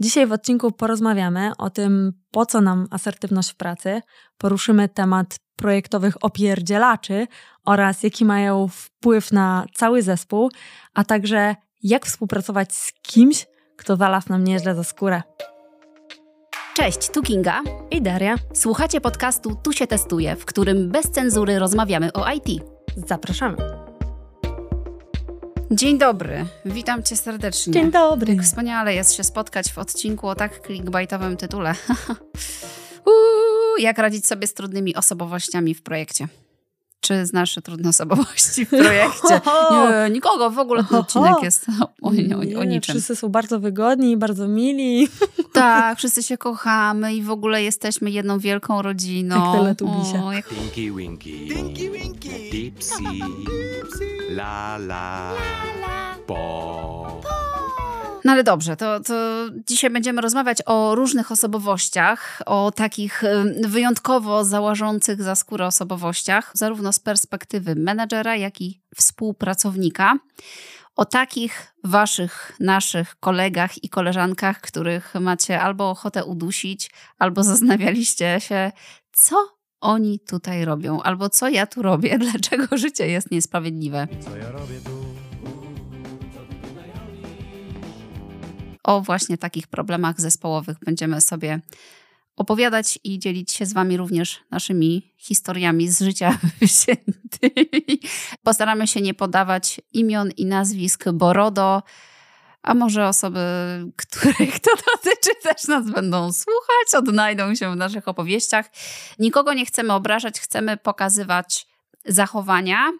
Dzisiaj w odcinku porozmawiamy o tym, po co nam asertywność w pracy, poruszymy temat projektowych opierdzielaczy oraz jaki mają wpływ na cały zespół, a także jak współpracować z kimś, kto znalazł nam nieźle za skórę. Cześć, tu Kinga i Daria. Słuchacie podcastu Tu się testuje, w którym bez cenzury rozmawiamy o IT. Zapraszamy. Dzień dobry, witam cię serdecznie. Dzień dobry. Jak wspaniale jest się spotkać w odcinku o tak clickbaitowym tytule. Uuu, jak radzić sobie z trudnymi osobowościami w projekcie? Czy znasz trudne osobowości w projekcie? Nie, nikogo, w ogóle ten odcinek jest o, o, o, o niczym. Wszyscy są bardzo wygodni, bardzo mili. Tak, wszyscy się kochamy i w ogóle jesteśmy jedną wielką rodziną. Jak Teletubbisie. Jak... Pinky Winky, Pinky Winky, Dipsy, La La, Po. No ale dobrze, to, to dzisiaj będziemy rozmawiać o różnych osobowościach, o takich wyjątkowo załażących za skórę osobowościach, zarówno z perspektywy menedżera, jak i współpracownika. O takich waszych, naszych kolegach i koleżankach, których macie albo ochotę udusić, albo zastanawialiście się, co oni tutaj robią, albo co ja tu robię, dlaczego życie jest niesprawiedliwe. Co ja robię tu? O właśnie takich problemach zespołowych będziemy sobie opowiadać i dzielić się z Wami również naszymi historiami z życia wziętymi. Postaramy się nie podawać imion i nazwisk Borodo, a może osoby, których to dotyczy, też nas będą słuchać, odnajdą się w naszych opowieściach. Nikogo nie chcemy obrażać, chcemy pokazywać zachowania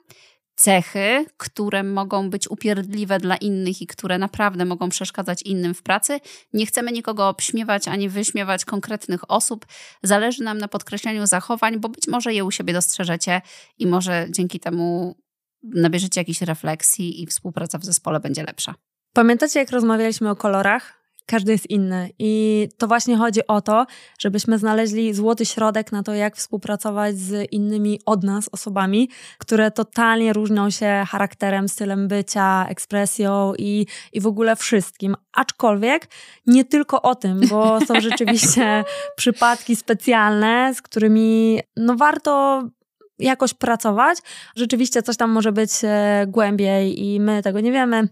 cechy, które mogą być upierdliwe dla innych i które naprawdę mogą przeszkadzać innym w pracy. Nie chcemy nikogo obśmiewać ani wyśmiewać konkretnych osób. Zależy nam na podkreśleniu zachowań, bo być może je u siebie dostrzeżecie i może dzięki temu nabierzecie jakiejś refleksji i współpraca w zespole będzie lepsza. Pamiętacie, jak rozmawialiśmy o kolorach? Każdy jest inny. I to właśnie chodzi o to, żebyśmy znaleźli złoty środek na to, jak współpracować z innymi od nas osobami, które totalnie różnią się charakterem, stylem bycia, ekspresją i, i w ogóle wszystkim. Aczkolwiek nie tylko o tym, bo są rzeczywiście przypadki specjalne, z którymi no warto jakoś pracować. Rzeczywiście coś tam może być e, głębiej i my tego nie wiemy,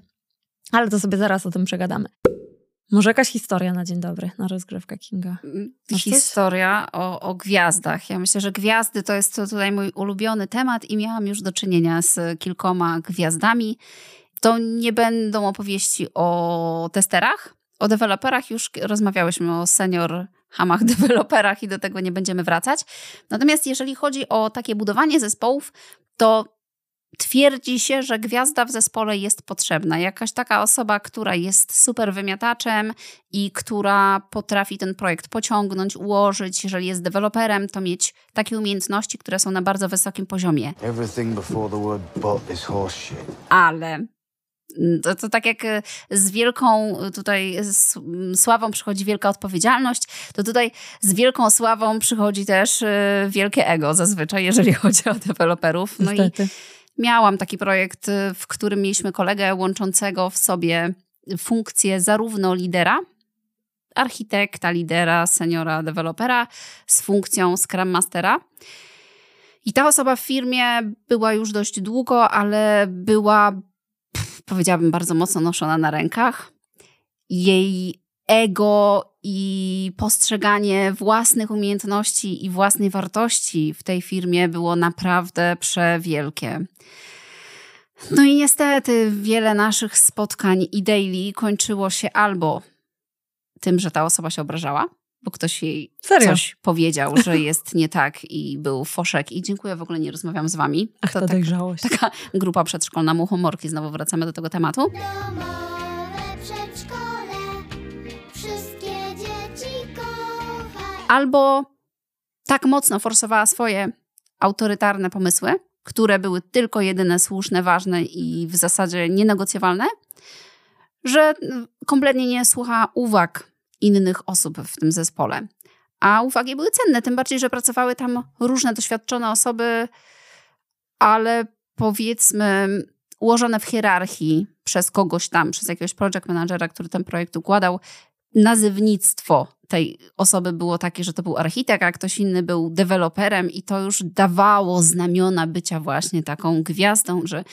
ale to sobie zaraz o tym przegadamy. Może jakaś historia na dzień dobry, na rozgrywkę Kinga. Mm, historia o, o, gwiazdach. Ja myślę, że gwiazdy to jest tutaj mój ulubiony temat i miałam już do czynienia z kilkoma gwiazdami. To nie będą opowieści o testerach, o deweloperach już rozmawiałyśmy o senior hamach deweloperach i do tego nie będziemy wracać. Natomiast jeżeli chodzi o takie budowanie zespołów, to twierdzi się, że gwiazda w zespole jest potrzebna. Jakaś taka osoba, która jest super wymiataczem i która potrafi ten projekt pociągnąć, ułożyć. Jeżeli jest deweloperem, to mieć takie umiejętności, które są na bardzo wysokim poziomie. Ale to, to, tak jak e, z wielką tutaj sławą przychodzi wielka odpowiedzialność, to tutaj z wielką sławą przychodzi też e, wielkie ego zazwyczaj, jeżeli chodzi o deweloperów. No Niestety. i Miałam taki projekt, y, w którym mieliśmy kolegę łączącego w sobie funkcję zarówno lidera, architekta, lidera, seniora, dewelopera z funkcją Scrum Mastera. I ta osoba w firmie była już dość długo, ale była, powiedziałabym, bardzo mocno noszona na rękach. Jej ego i postrzeganie własnych umiejętności i własnej wartości w tej firmie było naprawdę przewielkie. No i niestety wiele naszych spotkań i daily kończyło się albo tym, że ta osoba się obrażała, bo ktoś jej Serio? coś powiedział, że jest nie tak i był foszek i dziękuję, w ogóle nie rozmawiam z wami. Ach, to, to tak, Taka grupa przedszkolna muchomorki, znowu wracamy do tego tematu. Albo tak mocno forsowała swoje autorytarne pomysły, które były tylko jedyne słuszne, ważne i w zasadzie nienegocjowalne, że kompletnie nie słucha uwag innych osób w tym zespole. A uwagi były cenne, tym bardziej, że pracowały tam różne doświadczone osoby, ale powiedzmy ułożone w hierarchii przez kogoś tam, przez jakiegoś project managera, który ten projekt układał, nazywnictwo tej osoby było takie, że to był architekt, a ktoś inny był deweloperem i to już dawało znamiona bycia właśnie taką gwiazdą, że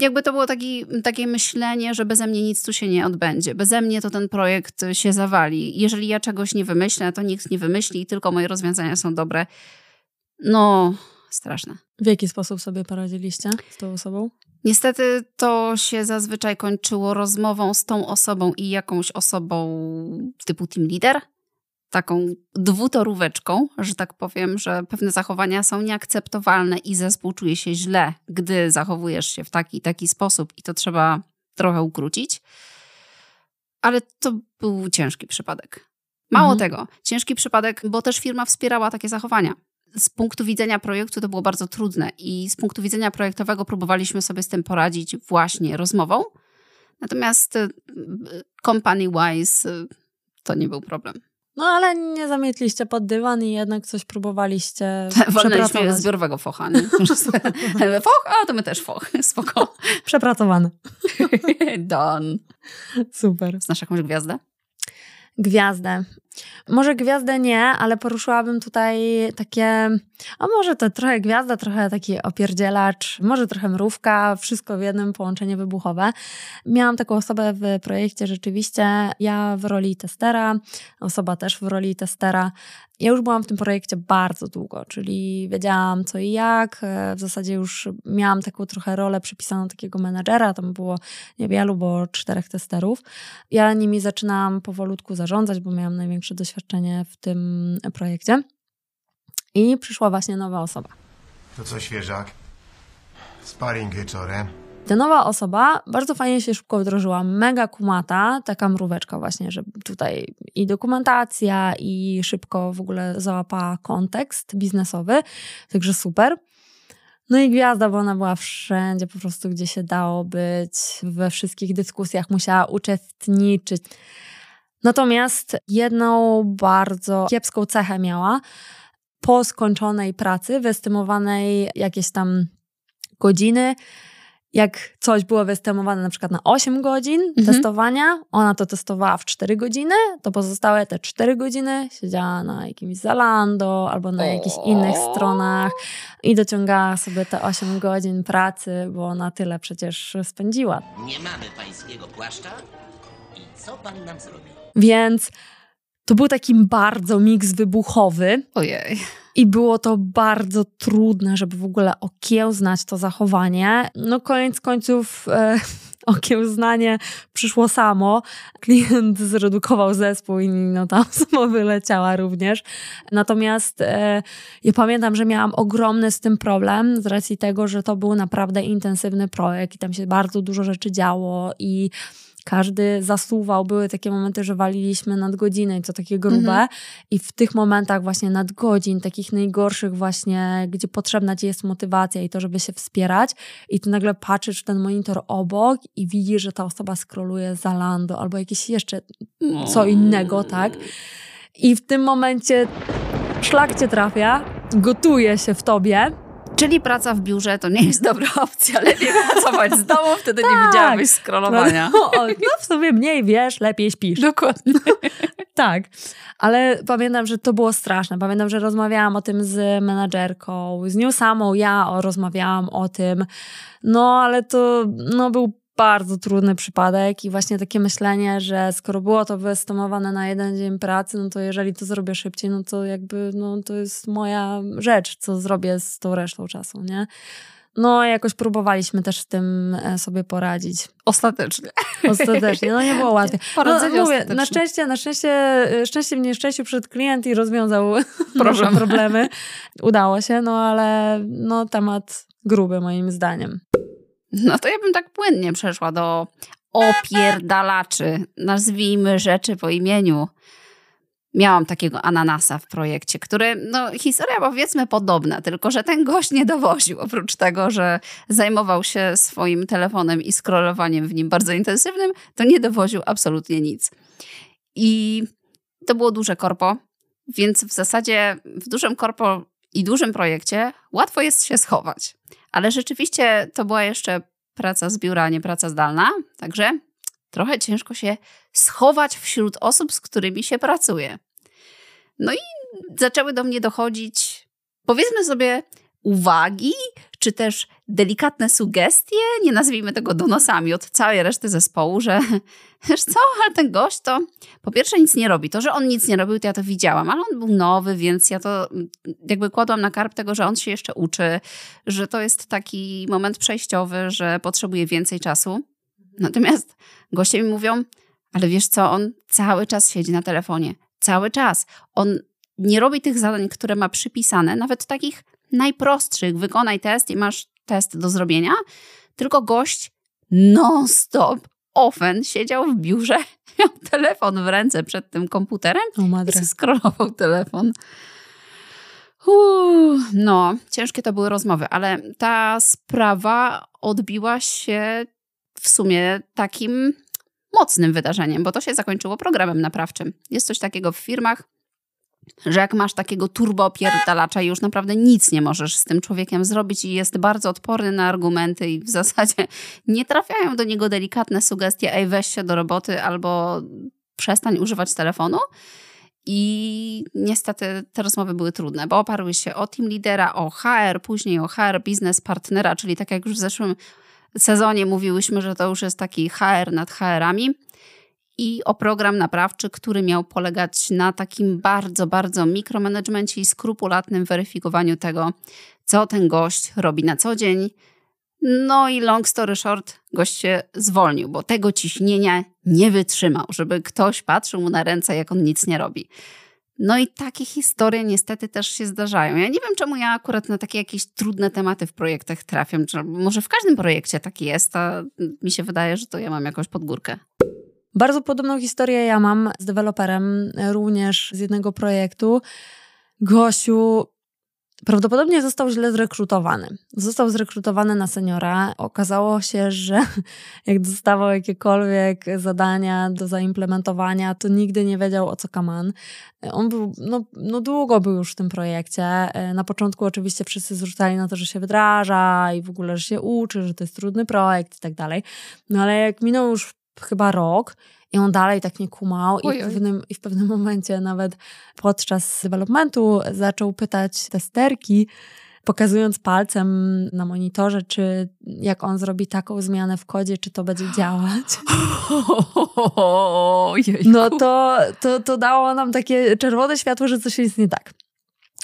jakby to było taki, takie myślenie, że beze mnie nic tu się nie odbędzie. Beze mnie to ten projekt się zawali. Jeżeli ja czegoś nie wymyślę, to nikt nie wymyśli i tylko moje rozwiązania są dobre. No, straszne. W jaki sposób sobie poradziliście z tą osobą? Niestety to się zazwyczaj kończyło rozmową z tą osobą i jakąś osobą typu team leader, taką dwutoróweczką, że tak powiem, że pewne zachowania są nieakceptowalne i zespół czuje się źle, gdy zachowujesz się w taki taki sposób i to trzeba trochę ukrócić. Ale to był ciężki przypadek. Mało mhm. tego, ciężki przypadek, bo też firma wspierała takie zachowania. Z punktu widzenia projektu to było bardzo trudne i z punktu widzenia projektowego próbowaliśmy sobie z tym poradzić właśnie rozmową. Natomiast y, company-wise y, to nie był problem. No ale nie zamietliście pod dywan i jednak coś próbowaliście przepracować. zbiorowego focha. Foch? A to my też foch. Spoko. Przepracowany. Done. Super. Znasz jakąś gwiazdę? Gwiazdę. Może gwiazdę nie, ale poruszyłabym tutaj takie, a może to trochę gwiazda, trochę taki opierdzielacz, może trochę mrówka, wszystko w jednym, połączenie wybuchowe. Miałam taką osobę w projekcie rzeczywiście, ja w roli testera, osoba też w roli testera. Ja już byłam w tym projekcie bardzo długo, czyli wiedziałam co i jak. W zasadzie już miałam taką trochę rolę przypisaną takiego menadżera, tam było niewielu, bo czterech testerów. Ja nimi zaczynałam powolutku zarządzać, bo miałam największe największe doświadczenie w tym projekcie. I przyszła właśnie nowa osoba. To co świeżak? Sparring wieczorem. Ta nowa osoba bardzo fajnie się szybko wdrożyła, mega kumata, taka mróweczka właśnie, że tutaj i dokumentacja, i szybko w ogóle załapała kontekst biznesowy, także super. No i gwiazda, bo ona była wszędzie, po prostu gdzie się dało być, we wszystkich dyskusjach musiała uczestniczyć. Natomiast jedną bardzo kiepską cechę miała po skończonej pracy, wyestymowanej jakieś tam godziny, jak coś było wyestymowane na przykład na 8 godzin mhm. testowania, ona to testowała w 4 godziny, to pozostałe te 4 godziny siedziała na jakimś Zalando albo na jakichś innych stronach i dociągała sobie te 8 godzin pracy, bo na tyle przecież spędziła. Nie mamy pańskiego płaszcza i co pan nam zrobi? Więc to był taki bardzo miks wybuchowy. Ojej. I było to bardzo trudne, żeby w ogóle okiełznać to zachowanie. No koniec końców e, okiełznanie przyszło samo. Klient zredukował zespół i no tam sama wyleciała również. Natomiast e, ja pamiętam, że miałam ogromny z tym problem z racji tego, że to był naprawdę intensywny projekt i tam się bardzo dużo rzeczy działo i każdy zasuwał. Były takie momenty, że waliliśmy nadgodziny i to takie grube. Mhm. I w tych momentach właśnie nadgodzin, takich najgorszych właśnie, gdzie potrzebna ci jest motywacja i to, żeby się wspierać i ty nagle patrzysz w ten monitor obok i widzisz, że ta osoba skroluje Zalando albo jakieś jeszcze co innego, tak? I w tym momencie szlak cię trafia, gotuje się w tobie Czyli praca w biurze to nie jest dobra opcja. Lepiej pracować z domu, wtedy tak. nie widziałabyś scrollowania. No, no w sobie mniej wiesz, lepiej śpisz. Dokładnie. tak, ale pamiętam, że to było straszne. Pamiętam, że rozmawiałam o tym z menadżerką, z nią samą ja rozmawiałam o tym. No, ale to no, był bardzo trudny przypadek i właśnie takie myślenie, że skoro było to wyestymowane na jeden dzień pracy, no to jeżeli to zrobię szybciej, no to jakby no, to jest moja rzecz, co zrobię z tą resztą czasu, nie? No, jakoś próbowaliśmy też z tym e, sobie poradzić. Ostatecznie. Ostatecznie, no nie było łatwiej. No, mówię, na szczęście, na szczęście, e, szczęście w nieszczęściu przed klient i rozwiązał Problem. problemy. Udało się, no ale no temat gruby moim zdaniem. No to ja bym tak płynnie przeszła do opierdalaczy. Nazwijmy rzeczy po imieniu. Miałam takiego ananasa w projekcie, który, no historia powiedzmy podobna, tylko że ten gość nie dowoził. Oprócz tego, że zajmował się swoim telefonem i scrollowaniem w nim bardzo intensywnym, to nie dowoził absolutnie nic. I to było duże korpo, więc w zasadzie w dużym korpo i dużym projekcie łatwo jest się schować. Ale rzeczywiście to była jeszcze praca z biura, nie praca zdalna. Także trochę ciężko się schować wśród osób, z którymi się pracuje. No i zaczęły do mnie dochodzić, powiedzmy sobie, uwagi, czy też delikatne sugestie, nie nazwijmy tego donosami od całej reszty zespołu, że wiesz co, ale ten gość to po pierwsze nic nie robi. To, że on nic nie robił, to ja to widziałam, ale on był nowy, więc ja to jakby kładłam na karp tego, że on się jeszcze uczy, że to jest taki moment przejściowy, że potrzebuje więcej czasu. Natomiast goście mi mówią, ale wiesz co, on cały czas siedzi na telefonie. Cały czas. On nie robi tych zadań, które ma przypisane, nawet takich najprostszych. Wykonaj test i masz test do zrobienia. Tylko gość non-stop, ofen, siedział w biurze, miał telefon w ręce przed tym komputerem i scrollował telefon. Uuu, no, ciężkie to były rozmowy, ale ta sprawa odbiła się w sumie takim mocnym wydarzeniem, bo to się zakończyło programem naprawczym. Jest coś takiego w firmach, że jak masz takiego turbopierdalacza i już naprawdę nic nie możesz z tym człowiekiem zrobić i jest bardzo odporny na argumenty i w zasadzie nie trafiają do niego delikatne sugestie, ej weź się do roboty albo przestań używać telefonu. I niestety te rozmowy były trudne, bo oparły się o team lidera, o HR, później o HR biznes partnera, czyli tak jak już w zeszłym sezonie mówiłyśmy, że to już jest taki HR nad HR-ami i o program naprawczy, który miał polegać na takim bardzo, bardzo mikromanagemencie i skrupulatnym weryfikowaniu tego, co ten gość robi na co dzień. No i long story short, gość się zwolnił, bo tego ciśnienia nie wytrzymał, żeby ktoś patrzył mu na ręce, jak on nic nie robi. No i takie historie niestety też się zdarzają. Ja nie wiem, czemu ja akurat na takie jakieś trudne tematy w projektach trafiam. Czy może w każdym projekcie tak jest, a mi się wydaje, że to ja mam jakąś podgórkę. Bardzo podobną historię ja mam z deweloperem, również z jednego projektu. Gosiu prawdopodobnie został źle zrekrutowany. Został zrekrutowany na seniora. Okazało się, że jak dostawał jakiekolwiek zadania do zaimplementowania, to nigdy nie wiedział o co kaman. On był, no, no długo był już w tym projekcie. Na początku oczywiście wszyscy zrzucali na to, że się wdraża i w ogóle, że się uczy, że to jest trudny projekt i tak dalej. No ale jak minął już chyba rok i on dalej tak nie kumał i w, pewnym, i w pewnym momencie nawet podczas developmentu zaczął pytać testerki, pokazując palcem na monitorze, czy jak on zrobi taką zmianę w kodzie, czy to będzie działać. No to, to, to dało nam takie czerwone światło, że coś jest nie tak.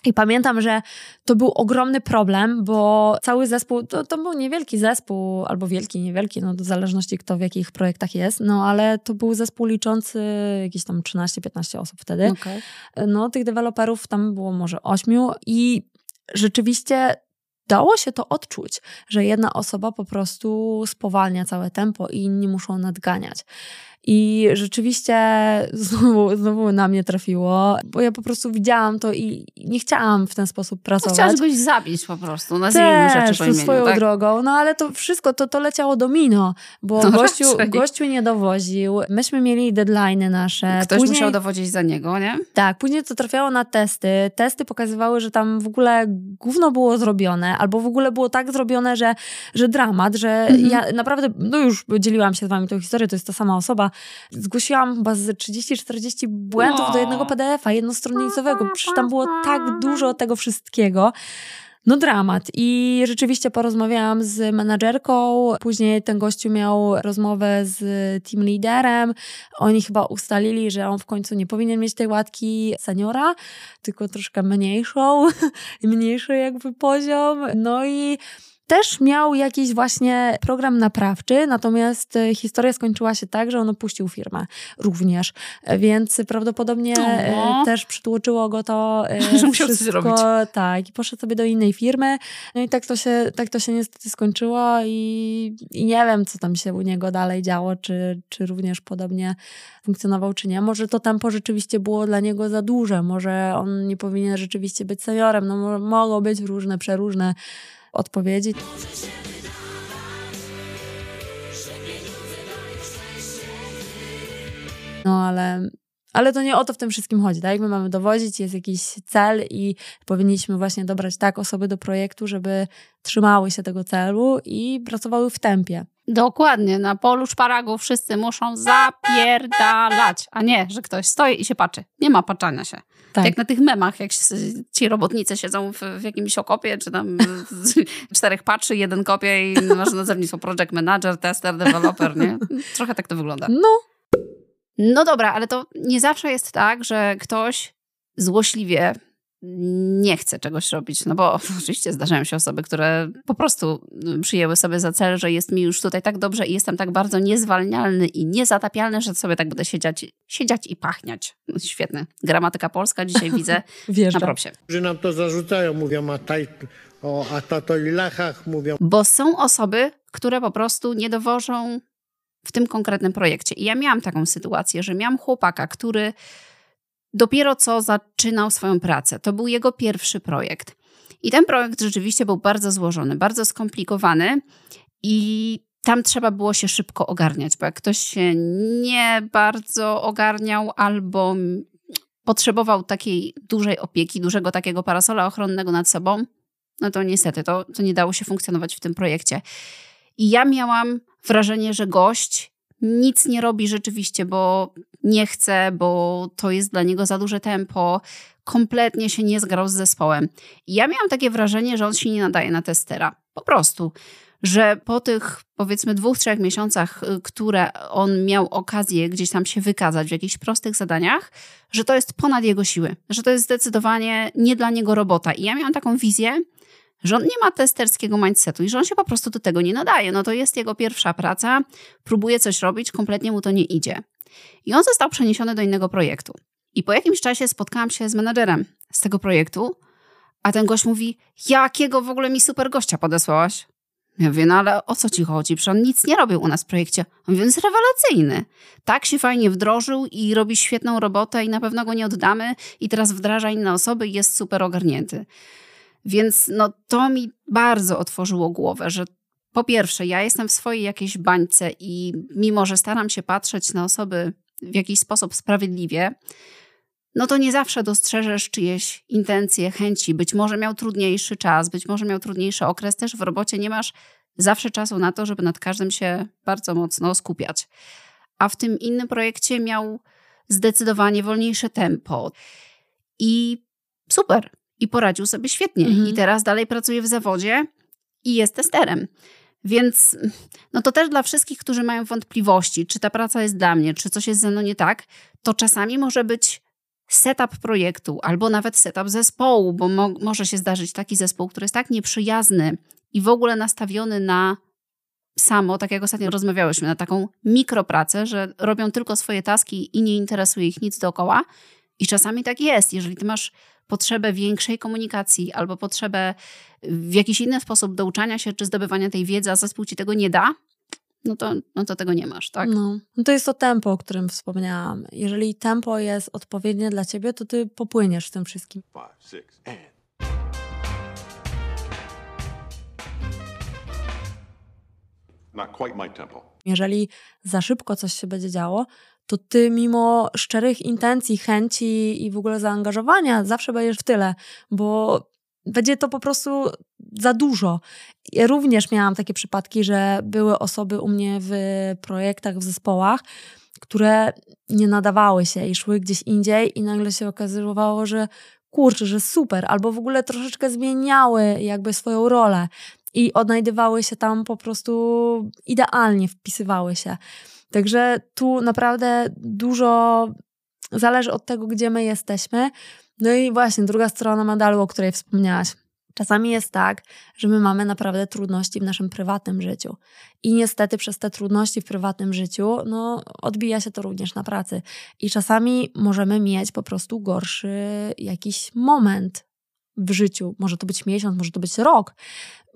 I pamiętam, że to był ogromny problem, bo cały zespół, to, to był niewielki zespół, albo wielki, niewielki, no w zależności kto w jakich projektach jest, no ale to był zespół liczący jakieś tam 13-15 osób wtedy. Okay. No tych deweloperów tam było może 8 i rzeczywiście dało się to odczuć, że jedna osoba po prostu spowalnia całe tempo i inni muszą nadganiać. I rzeczywiście znowu, znowu na mnie trafiło, bo ja po prostu widziałam to i nie chciałam w ten sposób pracować. No, chciałaś goś zabić po prostu, nazwijmy Też, rzeczy po imieniu, swoją tak? drogą, no ale to wszystko, to, to leciało domino, bo no gościu, gościu nie dowoził, myśmy mieli deadline'y nasze. Ktoś później, musiał dowodzić za niego, nie? Tak, później to trafiało na testy. Testy pokazywały, że tam w ogóle gówno było zrobione, albo w ogóle było tak zrobione, że, że dramat, że mhm. ja naprawdę, no już dzieliłam się z wami tą historię, to jest ta sama osoba, zgłosiłam chyba z 30-40 błędów do jednego PDF-a jednostronicowego. Przecież tam było tak dużo tego wszystkiego. No dramat. I rzeczywiście porozmawiałam z menadżerką, później ten gościu miał rozmowę z team leaderem. Oni chyba ustalili, że on w końcu nie powinien mieć tej łatki seniora, tylko troszkę mniejszą, mniejszy jakby poziom. No i też miał jakiś właśnie program naprawczy, natomiast e, historia skończyła się tak, że on opuścił firmę również, e, więc prawdopodobnie Oho. też przytłoczyło go to że musiał coś zrobić. Tak, i poszedł sobie do innej firmy. No i tak to się, tak to się niestety skończyło i, i nie wiem, co tam się u niego dalej działo, czy, czy również podobnie funkcjonował, czy nie. Może to tempo rzeczywiście było dla niego za duże, może on nie powinien rzeczywiście być seniorem, no mogą być różne, przeróżne odpowiedzi. No ale, ale to nie o to w tym wszystkim chodzi, tak? My mamy dowodzić, jest jakiś cel i powinniśmy właśnie dobrać tak osoby do projektu, żeby trzymały się tego celu i pracowały w tempie. Dokładnie, na polu szparagu wszyscy muszą zapierdalać, a nie, że ktoś stoi i się patrzy. Nie ma patrzenia się. Tak. Jak na tych memach, jak ci robotnicy siedzą w, w jakimś okopie, czy tam czterech patrzy, jeden kopie i masz nazewnictwo project manager, tester, developer, nie? Trochę tak to wygląda. No, No dobra, ale to nie zawsze jest tak, że ktoś złośliwie nie chce czegoś robić. No bo oczywiście zdarzają się osoby, które po prostu przyjęły sobie za cel, że jest mi już tutaj tak dobrze i jestem tak bardzo niezwalnialny i niezatapialny, że sobie tak będę siedziać, siedziać i pachniać. No, świetne. Gramatyka polska dzisiaj widzę na propsie. Że nam to zarzucają, mówią a, taj, o atatoilachach, mówią Bo są osoby, które po prostu nie dowożą w tym konkretnym projekcie. I ja miałam taką sytuację, że miałam chłopaka, który dopiero co zaczynał swoją pracę. To był jego pierwszy projekt. I ten projekt rzeczywiście był bardzo złożony, bardzo skomplikowany i tam trzeba było się szybko ogarniać, bo jak ktoś się nie bardzo ogarniał albo potrzebował takiej dużej opieki, dużego takiego parasola ochronnego nad sobą, no to niestety to, to nie dało się funkcjonować w tym projekcie. I ja miałam wrażenie, że gość nic nie robi rzeczywiście, bo nie chce, bo to jest dla niego za duże tempo, kompletnie się nie zgrał z zespołem. I ja miałam takie wrażenie, że on się nie nadaje na testera. Po prostu. Że po tych powiedzmy dwóch, trzech miesiącach, y, które on miał okazję gdzieś tam się wykazać w jakichś prostych zadaniach, że to jest ponad jego siły, że to jest zdecydowanie nie dla niego robota. I ja miałam taką wizję, że on nie ma testerskiego mindsetu i że on się po prostu do tego nie nadaje. No to jest jego pierwsza praca, próbuje coś robić, kompletnie mu to nie idzie. I on został przeniesiony do innego projektu. I po jakimś czasie spotkałam się z menadżerem z tego projektu, a ten gość mówi: Jakiego w ogóle mi super gościa podesłałaś? Ja mówię, no ale o co ci chodzi? Przecież on nic nie robił u nas w projekcie. On mówi, on jest rewelacyjny. Tak się fajnie wdrożył i robi świetną robotę i na pewno go nie oddamy i teraz wdraża inne osoby i jest super ogarnięty. Więc no, to mi bardzo otworzyło głowę, że po pierwsze, ja jestem w swojej jakiejś bańce i mimo, że staram się patrzeć na osoby w jakiś sposób sprawiedliwie, no to nie zawsze dostrzeżesz czyjeś intencje, chęci. Być może miał trudniejszy czas, być może miał trudniejszy okres. Też w robocie nie masz zawsze czasu na to, żeby nad każdym się bardzo mocno skupiać. A w tym innym projekcie miał zdecydowanie wolniejsze tempo. I super. I poradził sobie świetnie. Mhm. I teraz dalej pracuje w zawodzie i jest testerem. Więc no to też dla wszystkich, którzy mają wątpliwości, czy ta praca jest dla mnie, czy coś jest ze mną nie tak, to czasami może być setup projektu albo nawet setup zespołu, bo mo może się zdarzyć taki zespół, który jest tak nieprzyjazny i w ogóle nastawiony na samo, tak jak ostatnio rozmawiałyśmy, na taką mikropracę, że robią tylko swoje taski i nie interesuje ich nic dookoła. I czasami tak jest. Jeżeli ty masz potrzebę większej komunikacji albo potrzebę w jakiś inny sposób douczania się czy zdobywania tej wiedzy, a zespół ci tego nie da, no to, no to tego nie masz, tak? No. no to jest to tempo, o którym wspomniałam. Jeżeli tempo jest odpowiednie dla ciebie, to ty popłyniesz w tym wszystkim. Five, six, and. Not quite my tempo. Jeżeli za szybko coś się będzie działo, to ty mimo szczerych intencji, chęci i w ogóle zaangażowania zawsze będziesz w tyle, bo będzie to po prostu za dużo. Ja również miałam takie przypadki, że były osoby u mnie w projektach, w zespołach, które nie nadawały się i szły gdzieś indziej i nagle się okazywało, że kurczę, że super, albo w ogóle troszeczkę zmieniały jakby swoją rolę i odnajdywały się tam po prostu idealnie, wpisywały się. Także tu naprawdę dużo zależy od tego, gdzie my jesteśmy. No i właśnie druga strona medalu, o której wspomniałaś. Czasami jest tak, że my mamy naprawdę trudności w naszym prywatnym życiu. I niestety przez te trudności w prywatnym życiu, no, odbija się to również na pracy. I czasami możemy mieć po prostu gorszy jakiś moment w życiu. Może to być miesiąc, może to być rok,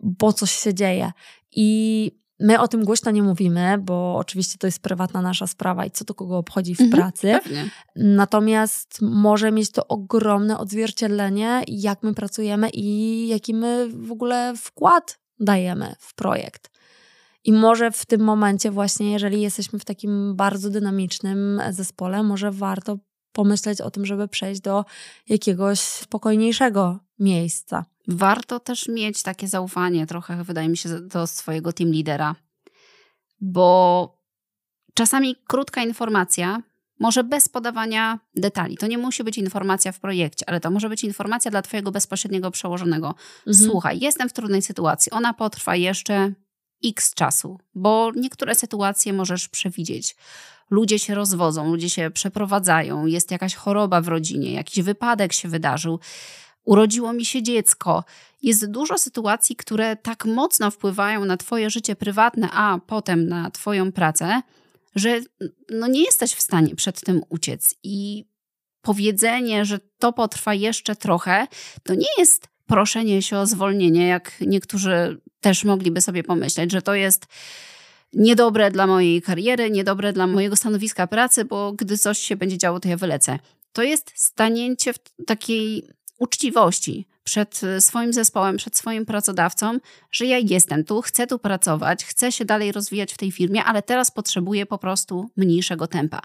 bo coś się dzieje. I my o tym głośno nie mówimy, bo oczywiście to jest prywatna nasza sprawa i co to kogo obchodzi w Mhm, pracy. Pewnie. Natomiast może mieć to ogromne odzwierciedlenie, jak my pracujemy i jaki my w ogóle wkład dajemy w projekt. I może w tym momencie, właśnie jeżeli jesteśmy w takim bardzo dynamicznym zespole, może warto pomyśleć o tym, żeby przejść do jakiegoś spokojniejszego miejsca. Warto też mieć takie zaufanie trochę, wydaje mi się, do swojego team lidera. bo czasami krótka informacja może bez podawania detali. To nie musi być informacja w projekcie, ale to może być informacja dla Twojego bezpośredniego przełożonego. Mhm. Słuchaj, jestem w trudnej sytuacji, ona potrwa jeszcze x czasu, bo niektóre sytuacje możesz przewidzieć. Ludzie się rozwodzą, ludzie się przeprowadzają, jest jakaś choroba w rodzinie, jakiś wypadek się wydarzył, urodziło mi się dziecko. Jest dużo sytuacji, które tak mocno wpływają na Twoje życie prywatne, a potem na Twoją pracę, że no nie jesteś w stanie przed tym uciec. I powiedzenie, że to potrwa jeszcze trochę, to nie jest proszenie się o zwolnienie, jak niektórzy też mogliby sobie pomyśleć, że to jest niedobre dla mojej kariery, niedobre dla mojego stanowiska pracy, bo gdy coś się będzie działo, to ja wylecę. To jest stanięcie w takiej uczciwości przed swoim zespołem, przed swoim pracodawcą, że ja jestem tu, chcę tu pracować, chcę się dalej rozwijać w tej firmie, ale teraz potrzebuję po prostu mniejszego tempa.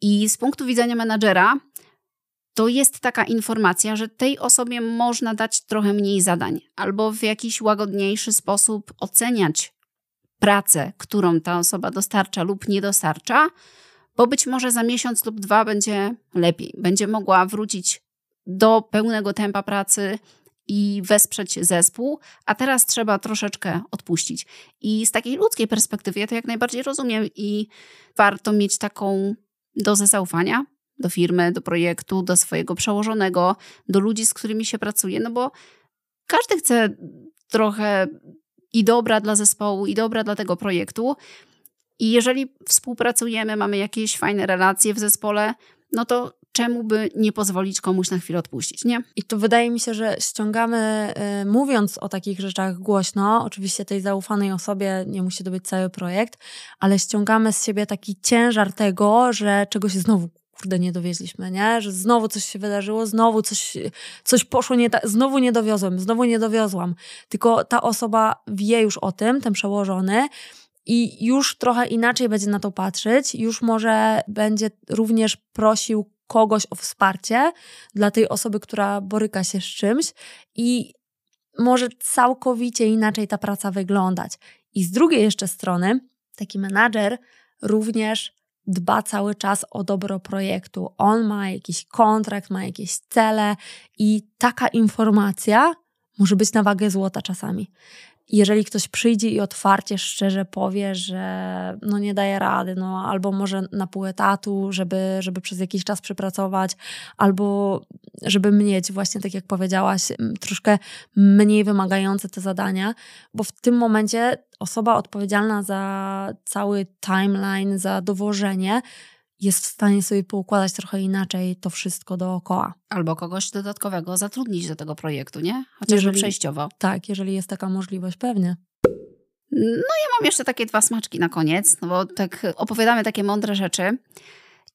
I z punktu widzenia menadżera, to jest taka informacja, że tej osobie można dać trochę mniej zadań, albo w jakiś łagodniejszy sposób oceniać pracę, którą ta osoba dostarcza lub nie dostarcza, bo być może za miesiąc lub dwa będzie lepiej. Będzie mogła wrócić do pełnego tempa pracy i wesprzeć zespół, a teraz trzeba troszeczkę odpuścić. I z takiej ludzkiej perspektywy ja to jak najbardziej rozumiem i warto mieć taką dozę zaufania do firmy, do projektu, do swojego przełożonego, do ludzi, z którymi się pracuje, no bo każdy chce trochę i dobra dla zespołu, i dobra dla tego projektu. I jeżeli współpracujemy, mamy jakieś fajne relacje w zespole, no to czemu by nie pozwolić komuś na chwilę odpuścić, nie? I tu wydaje mi się, że ściągamy, y, mówiąc o takich rzeczach głośno, oczywiście tej zaufanej osobie nie musi to być cały projekt, ale ściągamy z siebie taki ciężar tego, że czegoś znowu kurde, nie dowieźliśmy, nie? Że znowu coś się wydarzyło, znowu coś, coś poszło nie tak, znowu nie dowiozłem, znowu nie dowiozłam. Tylko ta osoba wie już o tym, ten przełożony, i już trochę inaczej będzie na to patrzeć, już może będzie również prosił kogoś o wsparcie dla tej osoby, która boryka się z czymś i może całkowicie inaczej ta praca wyglądać. I z drugiej jeszcze strony, taki menadżer również dba cały czas o dobro projektu. On ma jakiś kontrakt, ma jakieś cele i taka informacja może być na wagę złota czasami jeżeli ktoś przyjdzie i otwarcie, szczerze powie, że no nie daje rady, no albo może na pół etatu, żeby, żeby przez jakiś czas przepracować, albo żeby mieć właśnie, tak jak powiedziałaś, troszkę mniej wymagające te zadania, bo w tym momencie osoba odpowiedzialna za cały timeline, za dowożenie, jest w stanie sobie poukładać trochę inaczej to wszystko dookoła. Albo kogoś dodatkowego zatrudnić do tego projektu, nie? Chociażby Jeżeli- przejściowo. Tak, jeżeli jest taka możliwość, pewnie. No ja mam jeszcze takie dwa smaczki na koniec, no bo tak opowiadamy takie mądre rzeczy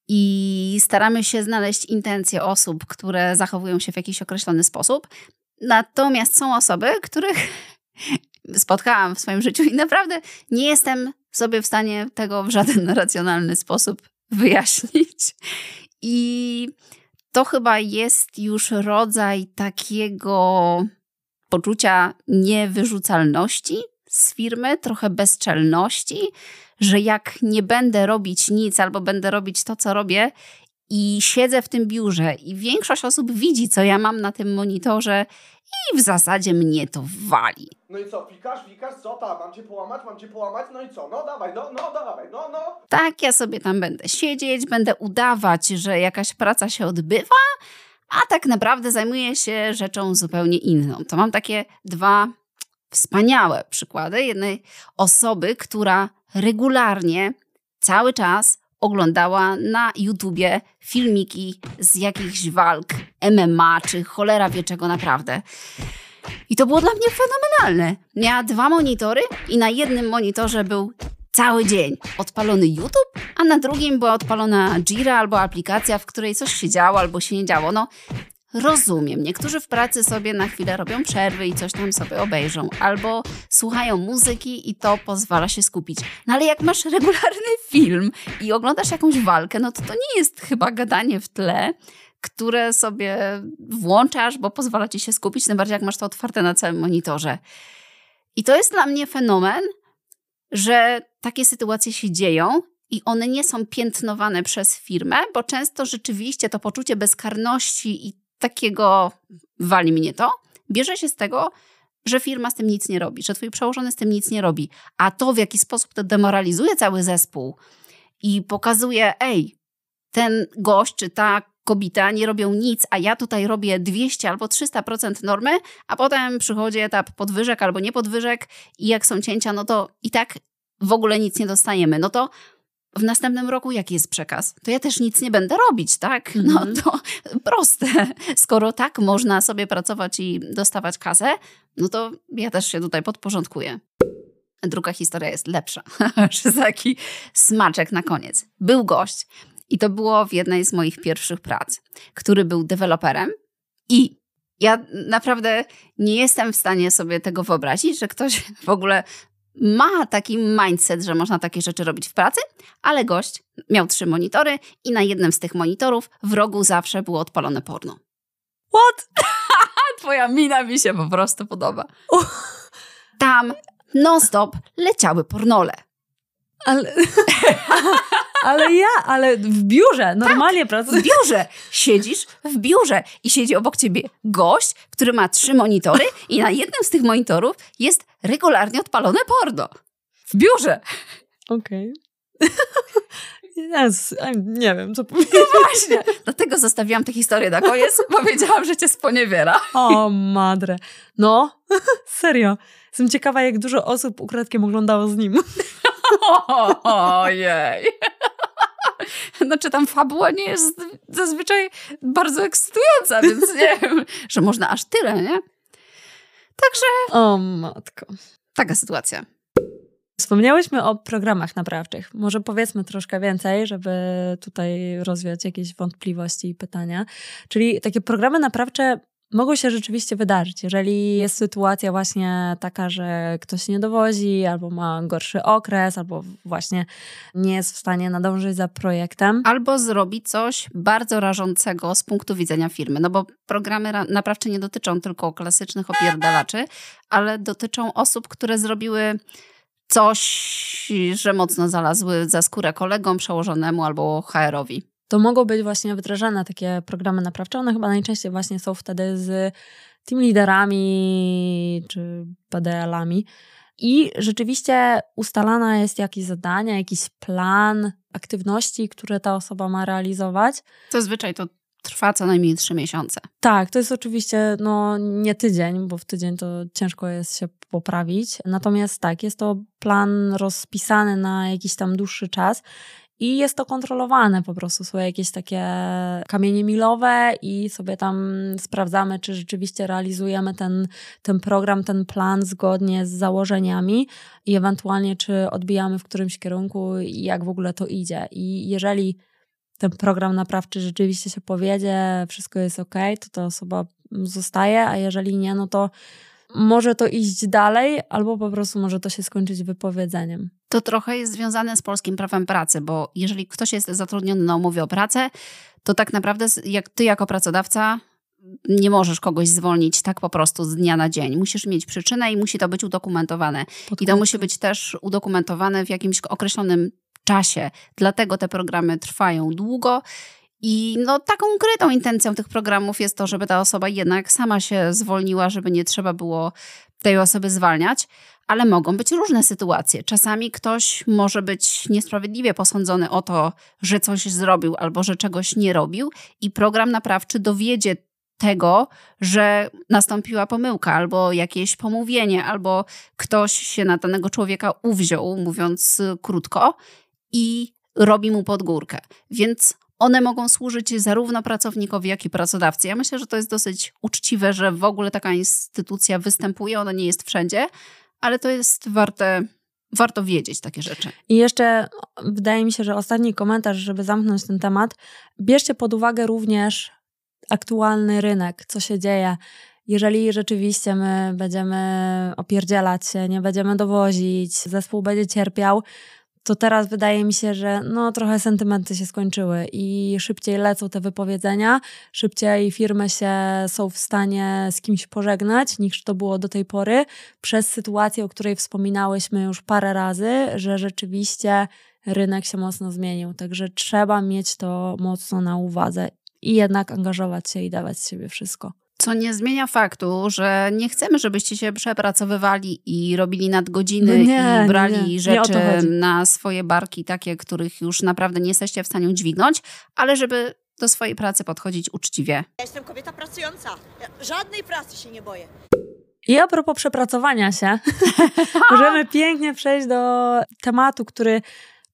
i staramy się znaleźć intencje osób, które zachowują się w jakiś określony sposób. Natomiast są osoby, których spotkałam w swoim życiu i naprawdę nie jestem sobie w stanie tego w żaden racjonalny sposób wyjaśnić. I to chyba jest już rodzaj takiego poczucia niewyrzucalności z firmy, trochę bezczelności, że jak nie będę robić nic albo będę robić to, co robię i siedzę w tym biurze i większość osób widzi, co ja mam na tym monitorze i w zasadzie mnie to wali. No i co, pikasz, pikasz, co tam? Mam cię połamać, mam cię połamać, no i co? No dawaj, no, no dawaj, no, no. Tak, ja sobie tam będę siedzieć, będę udawać, że jakaś praca się odbywa, a tak naprawdę zajmuję się rzeczą zupełnie inną. To mam takie dwa wspaniałe przykłady jednej osoby, która regularnie cały czas oglądała na YouTubie filmiki z jakichś walk MMA czy cholera wie czego naprawdę. I to było dla mnie fenomenalne. Miała dwa monitory i na jednym monitorze był cały dzień odpalony YouTube, a na drugim była odpalona Jira albo aplikacja, w której coś się działo albo się nie działo. No, rozumiem. Niektórzy w pracy sobie na chwilę robią przerwy i coś tam sobie obejrzą, albo słuchają muzyki i to pozwala się skupić. No ale jak masz regularny film i oglądasz jakąś walkę, no to to nie jest chyba gadanie w tle, które sobie włączasz, bo pozwala ci się skupić, tym bardziej jak masz to otwarte na całym monitorze. I to jest dla mnie fenomen, że takie sytuacje się dzieją i one nie są piętnowane przez firmę, bo często rzeczywiście to poczucie bezkarności i takiego wali mnie to, bierze się z tego, że firma z tym nic nie robi, że twój przełożony z tym nic nie robi, a to w jaki sposób to demoralizuje cały zespół i pokazuje, ej, ten gość czy ta kobieta nie robią nic, a ja tutaj robię 200 albo 300% normy, a potem przychodzi etap podwyżek albo nie podwyżek i jak są cięcia, no to i tak w ogóle nic nie dostajemy. No to w następnym roku jaki jest przekaz? To ja też nic nie będę robić, tak? No Mhm. to proste. Skoro tak można sobie pracować i dostawać kasę, no to ja też się tutaj podporządkuję. Druga historia jest lepsza. Że taki smaczek na koniec. Był gość i to było w jednej z moich pierwszych prac, który był deweloperem i ja naprawdę nie jestem w stanie sobie tego wyobrazić, że ktoś w ogóle ma taki mindset, że można takie rzeczy robić w pracy, ale gość miał trzy monitory i na jednym z tych monitorów w rogu zawsze było odpalone porno. What? Twoja mina mi się po prostu podoba. O. Tam non-stop leciały pornole. Ale, ale ja, ale w biurze, normalnie W pracuję. biurze siedzisz w biurze i siedzi obok ciebie gość, który ma trzy monitory i na jednym z tych monitorów jest regularnie odpalone porno. W biurze. Okej. Yes, nie wiem, co powiedzieć. Właśnie. Dlatego zostawiłam tę historię na koniec, bo wiedziałam, że cię sponiewiera. O, madre. No, serio. Jestem ciekawa, jak dużo osób ukradkiem oglądało z nim. Ojej. Znaczy tam fabuła nie jest zazwyczaj bardzo ekscytująca, więc nie wiem, że można aż tyle, nie? Także O, matko. taka sytuacja. Wspomniałyśmy o programach naprawczych. Może powiedzmy troszkę więcej, żeby tutaj rozwiać jakieś wątpliwości i pytania. Czyli takie programy naprawcze mogą się rzeczywiście wydarzyć. Jeżeli jest sytuacja właśnie taka, że ktoś nie dowozi, albo ma gorszy okres, albo właśnie nie jest w stanie nadążyć za projektem. Albo zrobi coś bardzo rażącego z punktu widzenia firmy. No bo programy ra- naprawcze nie dotyczą tylko klasycznych opierdalaczy, ale dotyczą osób, które zrobiły coś, że mocno zalazły za skórę kolegom, przełożonemu albo HR-owi. To mogą być właśnie wdrażane takie programy naprawcze. One chyba najczęściej właśnie są wtedy z team liderami czy PDL-ami. I rzeczywiście ustalana jest jakieś zadania, jakiś plan aktywności, które ta osoba ma realizować. Zazwyczaj to trwa co najmniej trzy miesiące. Tak, to jest oczywiście no, nie tydzień, bo w tydzień to ciężko jest się poprawić. Natomiast tak, jest to plan rozpisany na jakiś tam dłuższy czas i jest to kontrolowane. Po prostu są jakieś takie kamienie milowe i sobie tam sprawdzamy, czy rzeczywiście realizujemy ten, ten program, ten plan zgodnie z założeniami i ewentualnie, czy odbijamy w którymś kierunku i jak w ogóle to idzie. I jeżeli ten program naprawczy rzeczywiście się powiedzie, wszystko jest ok, to ta osoba zostaje, a jeżeli nie, no to może to iść dalej, albo po prostu może to się skończyć wypowiedzeniem. To trochę jest związane z polskim prawem pracy, bo jeżeli ktoś jest zatrudniony na umowie o pracę, to tak naprawdę jak ty jako pracodawca nie możesz kogoś zwolnić tak po prostu z dnia na dzień. Musisz mieć przyczynę i musi to być udokumentowane. I to musi być też udokumentowane w jakimś określonym czasie. Dlatego te programy trwają długo. I no, taką ukrytą intencją tych programów jest to, żeby ta osoba jednak sama się zwolniła, żeby nie trzeba było tej osoby zwalniać. Ale mogą być różne sytuacje. Czasami ktoś może być niesprawiedliwie posądzony o to, że coś zrobił albo że czegoś nie robił, i program naprawczy dowiedzie tego, że nastąpiła pomyłka, albo jakieś pomówienie, albo ktoś się na danego człowieka uwziął, mówiąc y, krótko, i robi mu podgórkę. Więc one mogą służyć zarówno pracownikowi, jak i pracodawcy. Ja myślę, że to jest dosyć uczciwe, że w ogóle taka instytucja występuje, ona nie jest wszędzie, ale to jest warte, warto wiedzieć takie rzeczy. I jeszcze wydaje mi się, że ostatni komentarz, żeby zamknąć ten temat, bierzcie pod uwagę również aktualny rynek, co się dzieje. Jeżeli rzeczywiście my będziemy opierdzielać się, nie będziemy dowozić, zespół będzie cierpiał, to teraz wydaje mi się, że no trochę sentymenty się skończyły i szybciej lecą te wypowiedzenia, szybciej firmy się są w stanie z kimś pożegnać niż to było do tej pory, przez sytuację, o której wspominałyśmy już parę razy, że rzeczywiście rynek się mocno zmienił, także trzeba mieć to mocno na uwadze i jednak angażować się i dawać z siebie wszystko. Co nie zmienia faktu, że nie chcemy, żebyście się przepracowywali i robili nadgodziny No nie, i brali nie, rzeczy na swoje barki, takie, których już naprawdę nie jesteście w stanie udźwignąć, ale żeby do swojej pracy podchodzić uczciwie. Ja jestem kobieta pracująca. Ja żadnej pracy się nie boję. I a propos przepracowania się, możemy pięknie przejść do tematu, który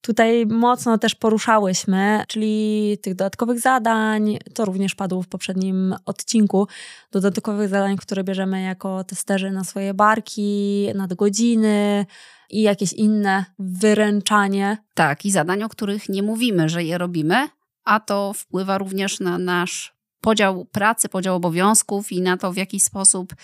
tutaj mocno też poruszałyśmy, czyli tych dodatkowych zadań. To również padło w poprzednim odcinku. Dodatkowych zadań, które bierzemy jako testerzy na swoje barki, nadgodziny i jakieś inne wyręczanie. Tak, i zadań, o których nie mówimy, że je robimy, a to wpływa również na nasz podział pracy, podział obowiązków i na to, w jaki sposób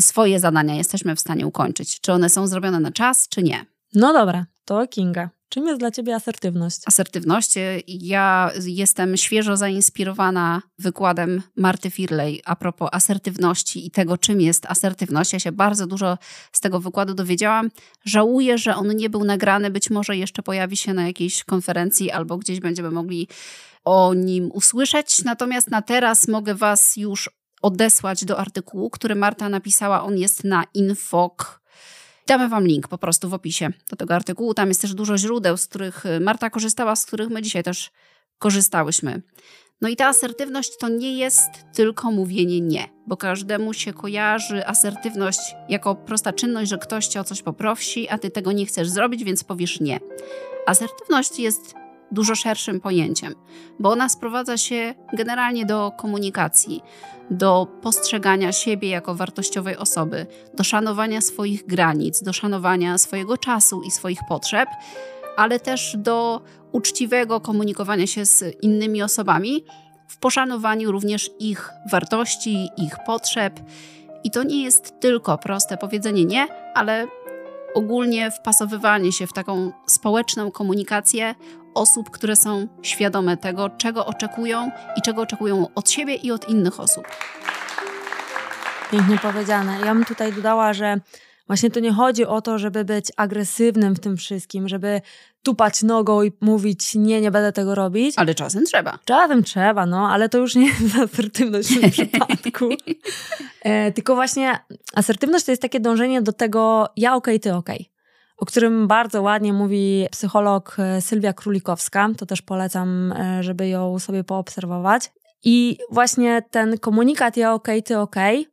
swoje zadania jesteśmy w stanie ukończyć. Czy one są zrobione na czas, czy nie. No dobra, to Kinga. Czym jest dla ciebie asertywność? asertywność. Ja jestem świeżo zainspirowana wykładem Marty Firley a propos asertywności i tego, czym jest asertywność. Ja się bardzo dużo z tego wykładu dowiedziałam. Żałuję, że on nie był nagrany. Być może jeszcze pojawi się na jakiejś konferencji albo gdzieś będziemy mogli o nim usłyszeć. Natomiast na teraz mogę Was już odesłać do artykułu, który Marta napisała. On jest na infok. Damy Wam link po prostu w opisie do tego artykułu. Tam jest też dużo źródeł, z których Marta korzystała, z których my dzisiaj też korzystałyśmy. No i ta asertywność to nie jest tylko mówienie nie, bo każdemu się kojarzy asertywność jako prosta czynność, że ktoś cię o coś poprosi, a ty tego nie chcesz zrobić, więc powiesz nie. Asertywność jest dużo szerszym pojęciem, bo ona sprowadza się generalnie do komunikacji, do postrzegania siebie jako wartościowej osoby, do szanowania swoich granic, do szanowania swojego czasu i swoich potrzeb, ale też do uczciwego komunikowania się z innymi osobami, w poszanowaniu również ich wartości, ich potrzeb. I to nie jest tylko proste powiedzenie nie, ale ogólnie wpasowywanie się w taką społeczną komunikację osób, które są świadome tego, czego oczekują i czego oczekują od siebie i od innych osób. Pięknie powiedziane. Ja bym tutaj dodała, że właśnie to nie chodzi o to, żeby być agresywnym w tym wszystkim, żeby tupać nogą i mówić nie, nie będę tego robić. Ale czasem trzeba. Czasem trzeba, no, ale to już nie jest asertywność w tym przypadku. E, tylko właśnie asertywność to jest takie dążenie do tego ja okej, ty okej. O którym bardzo ładnie mówi psycholog e, Sylwia Królikowska. To też polecam, e, żeby ją sobie poobserwować. I właśnie ten komunikat ja okej, ty okej,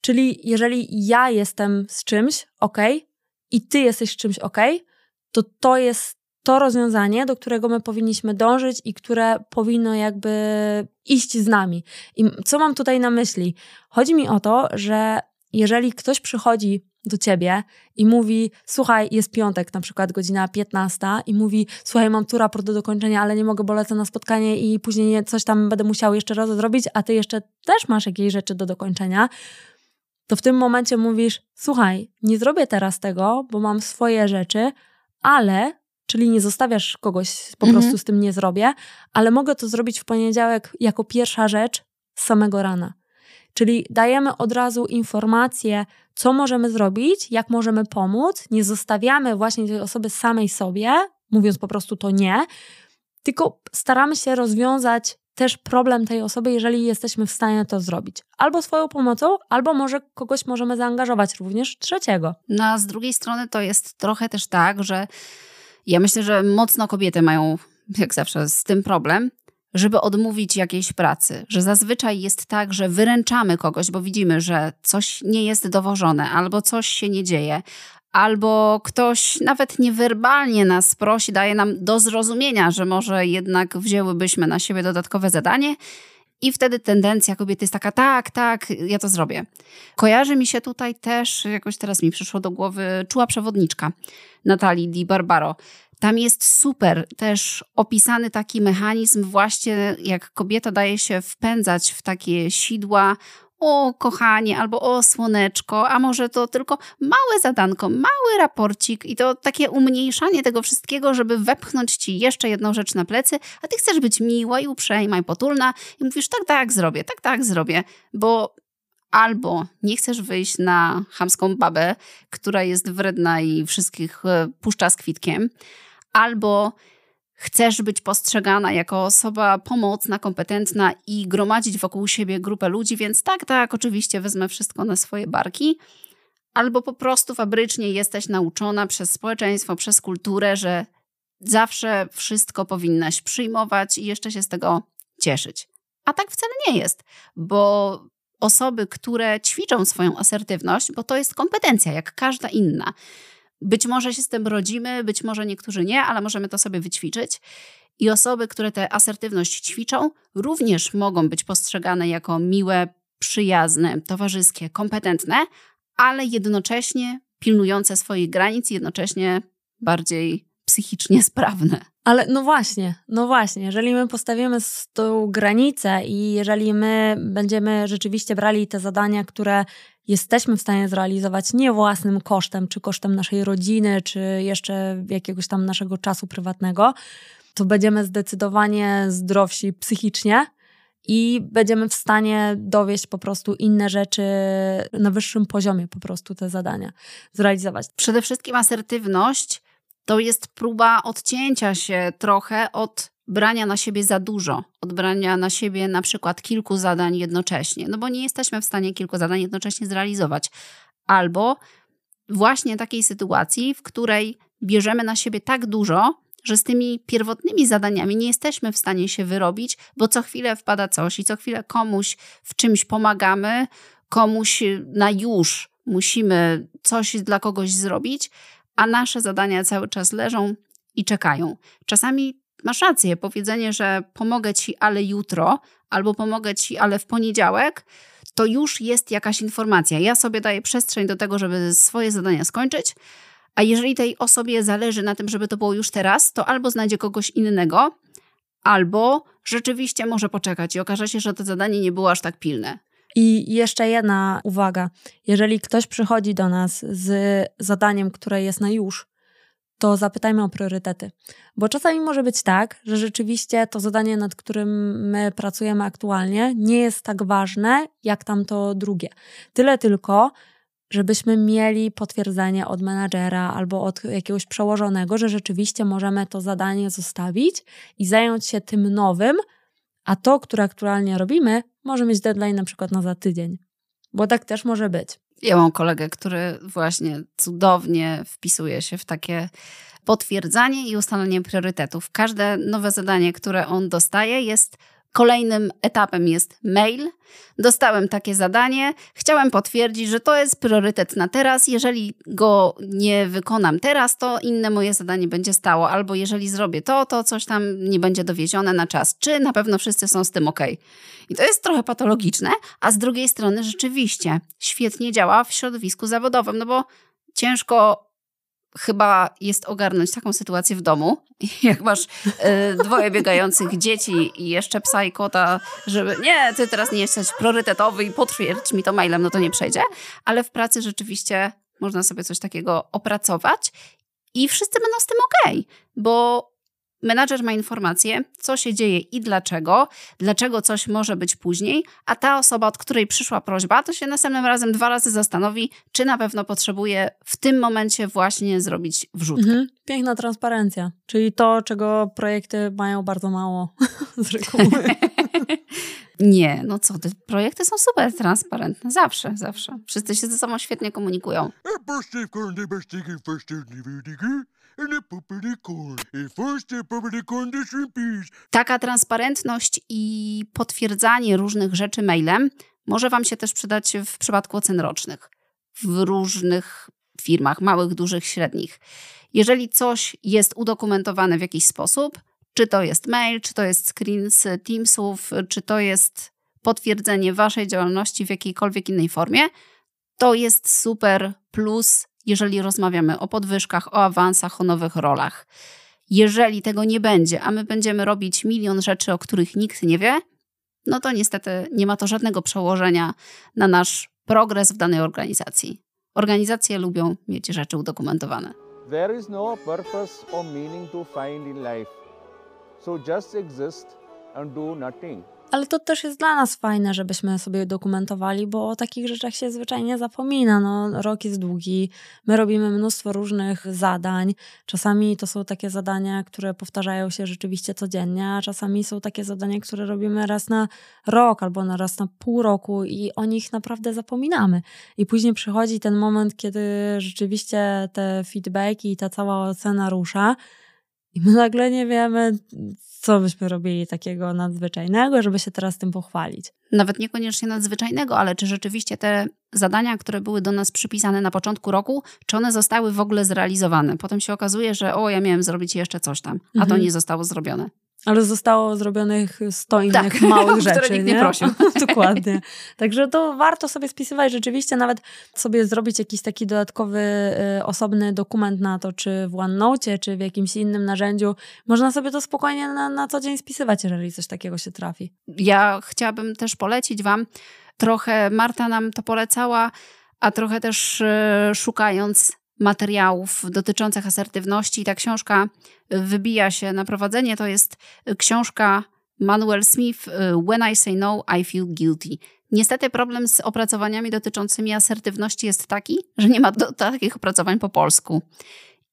czyli jeżeli ja jestem z czymś okej i ty jesteś z czymś okej, to to jest to rozwiązanie, do którego my powinniśmy dążyć i które powinno jakby iść z nami. I co mam tutaj na myśli? Chodzi mi o to, że jeżeli ktoś przychodzi do ciebie i mówi, słuchaj, jest piątek, na przykład godzina 15 i mówi, słuchaj, mam tu raport do dokończenia, ale nie mogę, bo lecę na spotkanie i później nie- coś tam będę musiał jeszcze raz zrobić, a ty jeszcze też masz jakieś rzeczy do dokończenia, to w tym momencie mówisz, słuchaj, nie zrobię teraz tego, bo mam swoje rzeczy, ale, czyli nie zostawiasz kogoś, po Mhm. prostu z tym nie zrobię, ale mogę to zrobić w poniedziałek jako pierwsza rzecz z samego rana. Czyli dajemy od razu informację, co możemy zrobić, jak możemy pomóc. Nie zostawiamy właśnie tej osoby samej sobie, mówiąc po prostu to nie, tylko staramy się rozwiązać też problem tej osoby, jeżeli jesteśmy w stanie to zrobić. Albo swoją pomocą, albo może kogoś możemy zaangażować również trzeciego. No a z drugiej strony to jest trochę też tak, że ja myślę, że mocno kobiety mają, jak zawsze, z tym problem, żeby odmówić jakiejś pracy. Że zazwyczaj jest tak, że wyręczamy kogoś, bo widzimy, że coś nie jest dowożone, albo coś się nie dzieje, albo ktoś nawet niewerbalnie nas prosi, daje nam do zrozumienia, że może jednak wzięłybyśmy na siebie dodatkowe zadanie. I wtedy tendencja kobiety jest taka, tak, tak, ja to zrobię. Kojarzy mi się tutaj też, jakoś teraz mi przyszło do głowy, czuła przewodniczka Natalii Di Barbaro. Tam jest super też opisany taki mechanizm właśnie, jak kobieta daje się wpędzać w takie sidła o kochanie albo o słoneczko, a może to tylko małe zadanko, mały raporcik i to takie umniejszanie tego wszystkiego, żeby wepchnąć ci jeszcze jedną rzecz na plecy, a ty chcesz być miła i uprzejma i potulna i mówisz tak, tak zrobię, tak, tak zrobię, bo albo nie chcesz wyjść na chamską babę, która jest wredna i wszystkich e, puszcza z kwitkiem, albo chcesz być postrzegana jako osoba pomocna, kompetentna i gromadzić wokół siebie grupę ludzi, więc tak, tak, oczywiście wezmę wszystko na swoje barki. Albo po prostu fabrycznie jesteś nauczona przez społeczeństwo, przez kulturę, że zawsze wszystko powinnaś przyjmować i jeszcze się z tego cieszyć. A tak wcale nie jest, bo osoby, które ćwiczą swoją asertywność, bo to jest kompetencja, jak każda inna. Być może się z tym rodzimy, być może niektórzy nie, ale możemy to sobie wyćwiczyć. I osoby, które tę asertywność ćwiczą, również mogą być postrzegane jako miłe, przyjazne, towarzyskie, kompetentne, ale jednocześnie pilnujące swoich granic, jednocześnie bardziej psychicznie sprawne. Ale no właśnie, no właśnie, jeżeli my postawimy tą granicę i jeżeli my będziemy rzeczywiście brali te zadania, które jesteśmy w stanie zrealizować nie własnym kosztem, czy kosztem naszej rodziny, czy jeszcze jakiegoś tam naszego czasu prywatnego, to będziemy zdecydowanie zdrowsi psychicznie i będziemy w stanie dowieść po prostu inne rzeczy na wyższym poziomie, po prostu te zadania zrealizować. Przede wszystkim asertywność to jest próba odcięcia się trochę od brania na siebie za dużo, od brania na siebie na przykład kilku zadań jednocześnie, no bo nie jesteśmy w stanie kilku zadań jednocześnie zrealizować. Albo właśnie takiej sytuacji, w której bierzemy na siebie tak dużo, że z tymi pierwotnymi zadaniami nie jesteśmy w stanie się wyrobić, bo co chwilę wpada coś i co chwilę komuś w czymś pomagamy, komuś na już musimy coś dla kogoś zrobić, a nasze zadania cały czas leżą i czekają. Czasami masz rację, powiedzenie, że pomogę ci, ale jutro, albo pomogę ci, ale w poniedziałek, to już jest jakaś informacja. Ja sobie daję przestrzeń do tego, żeby swoje zadania skończyć, a jeżeli tej osobie zależy na tym, żeby to było już teraz, to albo znajdzie kogoś innego, albo rzeczywiście może poczekać i okaże się, że to zadanie nie było aż tak pilne. I jeszcze jedna uwaga. Jeżeli ktoś przychodzi do nas z zadaniem, które jest na już, to zapytajmy o priorytety. Bo czasami może być tak, że rzeczywiście to zadanie, nad którym my pracujemy aktualnie, nie jest tak ważne jak tamto drugie. Tyle tylko, żebyśmy mieli potwierdzenie od menadżera albo od jakiegoś przełożonego, że rzeczywiście możemy to zadanie zostawić i zająć się tym nowym, a to, które aktualnie robimy, może mieć deadline na przykład na za tydzień. Bo tak też może być. Ja mam kolegę, który właśnie cudownie wpisuje się w takie potwierdzanie i ustalenie priorytetów. Każde nowe zadanie, które on dostaje, jest Kolejnym etapem jest mail. Dostałem takie zadanie, chciałem potwierdzić, że to jest priorytet na teraz. Jeżeli go nie wykonam teraz, to inne moje zadanie będzie stało, albo jeżeli zrobię to, to coś tam nie będzie dowiezione na czas. Czy na pewno wszyscy są z tym ok? I to jest trochę patologiczne, a z drugiej strony rzeczywiście świetnie działa w środowisku zawodowym, no bo ciężko chyba jest ogarnąć taką sytuację w domu, jak masz y, dwoje biegających dzieci i jeszcze psa i kota, żeby nie, ty teraz nie jesteś priorytetowy i potwierdź mi to mailem, no to nie przejdzie, ale w pracy rzeczywiście można sobie coś takiego opracować i wszyscy będą z tym ok, bo Menadżer ma informację, co się dzieje i dlaczego, dlaczego coś może być później, a ta osoba, od której przyszła prośba, to się następnym razem dwa razy zastanowi, czy na pewno potrzebuje w tym momencie właśnie zrobić wrzutkę. Mhm. Piękna transparencja, czyli to, czego projekty mają bardzo mało z reguły. Nie, no co, te projekty są super transparentne, zawsze, zawsze. Wszyscy się ze sobą świetnie komunikują. Taka transparentność i potwierdzanie różnych rzeczy mailem może Wam się też przydać w przypadku ocen rocznych w różnych firmach, małych, dużych, średnich. Jeżeli coś jest udokumentowane w jakiś sposób, czy to jest mail, czy to jest screen z Teamsów, czy to jest potwierdzenie Waszej działalności w jakiejkolwiek innej formie, to jest super plus jeżeli rozmawiamy o podwyżkach, o awansach, o nowych rolach. Jeżeli tego nie będzie, a my będziemy robić milion rzeczy, o których nikt nie wie, no to niestety nie ma to żadnego przełożenia na nasz progres w danej organizacji. Organizacje lubią mieć rzeczy udokumentowane. There is no purpose or meaning to find in life. So just exist and do nothing. Ale to też jest dla nas fajne, żebyśmy sobie dokumentowali, bo o takich rzeczach się zwyczajnie zapomina. No, rok jest długi, my robimy mnóstwo różnych zadań. Czasami to są takie zadania, które powtarzają się rzeczywiście codziennie, a czasami są takie zadania, które robimy raz na rok albo na raz na pół roku i o nich naprawdę zapominamy. I później przychodzi ten moment, kiedy rzeczywiście te feedbacki i ta cała ocena rusza. I my nagle nie wiemy, co byśmy robili takiego nadzwyczajnego, żeby się teraz tym pochwalić. Nawet niekoniecznie nadzwyczajnego, ale czy rzeczywiście te zadania, które były do nas przypisane na początku roku, czy one zostały w ogóle zrealizowane? Potem się okazuje, że o, ja miałem zrobić jeszcze coś tam, a to Mhm. nie zostało zrobione. Ale zostało zrobionych 100 innych Tak, małych o które rzeczy. nikt nie prosił. Dokładnie. Także to warto sobie spisywać rzeczywiście, nawet sobie zrobić jakiś taki dodatkowy, y, osobny dokument na to, czy w OneNote, czy w jakimś innym narzędziu. Można sobie to spokojnie na, na co dzień spisywać, jeżeli coś takiego się trafi. Ja chciałabym też polecić Wam, trochę Marta nam to polecała, a trochę też e, szukając materiałów dotyczących asertywności. Ta książka wybija się na prowadzenie. To jest książka Manuel Smith e, When I Say No, I Feel Guilty. Niestety problem z opracowaniami dotyczącymi asertywności jest taki, że nie ma do, takich opracowań po polsku.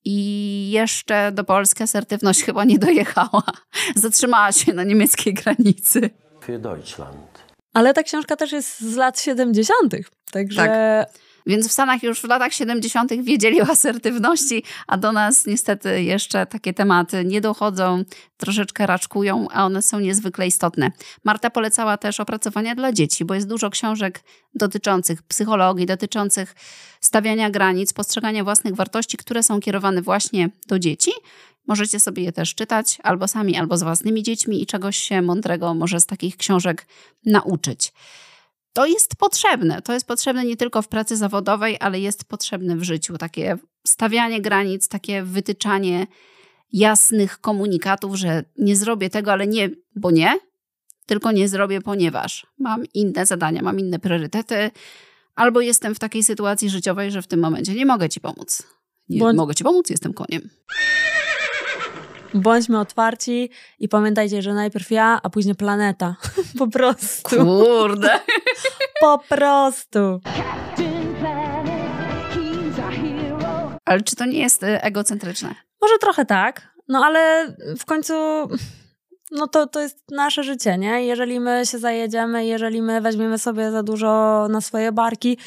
I jeszcze do Polski asertywność chyba nie dojechała. Zatrzymała się na niemieckiej granicy. Für Deutschland. Ale ta książka też jest z lat 70. Także Więc w Stanach już w latach 70. wiedzieli o asertywności, a do nas niestety jeszcze takie tematy nie dochodzą, troszeczkę raczkują, a one są niezwykle istotne. Marta polecała też opracowania dla dzieci, bo jest dużo książek dotyczących psychologii, dotyczących stawiania granic, postrzegania własnych wartości, które są kierowane właśnie do dzieci. Możecie sobie je też czytać albo sami, albo z własnymi dziećmi i czegoś się mądrego może z takich książek nauczyć. To jest potrzebne. To jest potrzebne nie tylko w pracy zawodowej, ale jest potrzebne w życiu. Takie stawianie granic, takie wytyczanie jasnych komunikatów, że nie zrobię tego, ale nie, bo nie, tylko nie zrobię, ponieważ mam inne zadania, mam inne priorytety, albo jestem w takiej sytuacji życiowej, że w tym momencie nie mogę ci pomóc. Nie Bądź- mogę ci pomóc, jestem koniem. Bądźmy otwarci i pamiętajcie, że najpierw ja, a później planeta. po prostu. Kurde. Po prostu. Ale czy to nie jest y, egocentryczne? Może trochę tak, no ale w końcu no to, to jest nasze życie, nie? Jeżeli my się zajedziemy, jeżeli my weźmiemy sobie za dużo na swoje barki,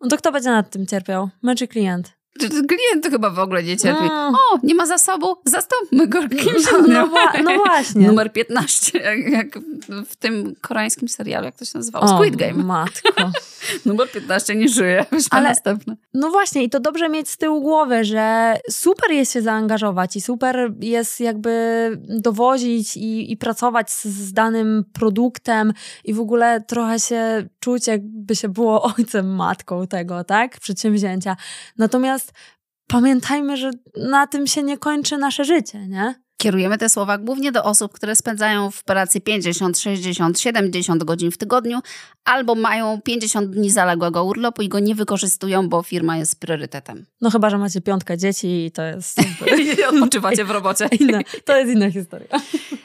no to kto będzie nad tym cierpiał? My czy klient? Klient chyba w ogóle nie cierpi. No. O, nie ma zasobu, zastąpmy go kimś No, innym. no, no właśnie. Numer 15, jak, jak w tym koreańskim serialu, jak to się nazywało? Squid Game. matko. Numer 15 nie żyje, weźmy Ale- następne. No właśnie, i to dobrze mieć z tyłu głowy, że super jest się zaangażować i super jest jakby dowozić i, i pracować z, z danym produktem i w ogóle trochę się czuć, jakby się było ojcem, matką tego, tak? Przedsięwzięcia. Natomiast pamiętajmy, że na tym się nie kończy nasze życie, nie? Kierujemy te słowa głównie do osób, które spędzają w pracy 50, 60, 70 godzin w tygodniu albo mają 50 dni zaległego urlopu i go nie wykorzystują, bo firma jest priorytetem. No chyba, że macie piątkę dzieci i to jest I odpoczywacie w robocie. inna, to jest inna historia.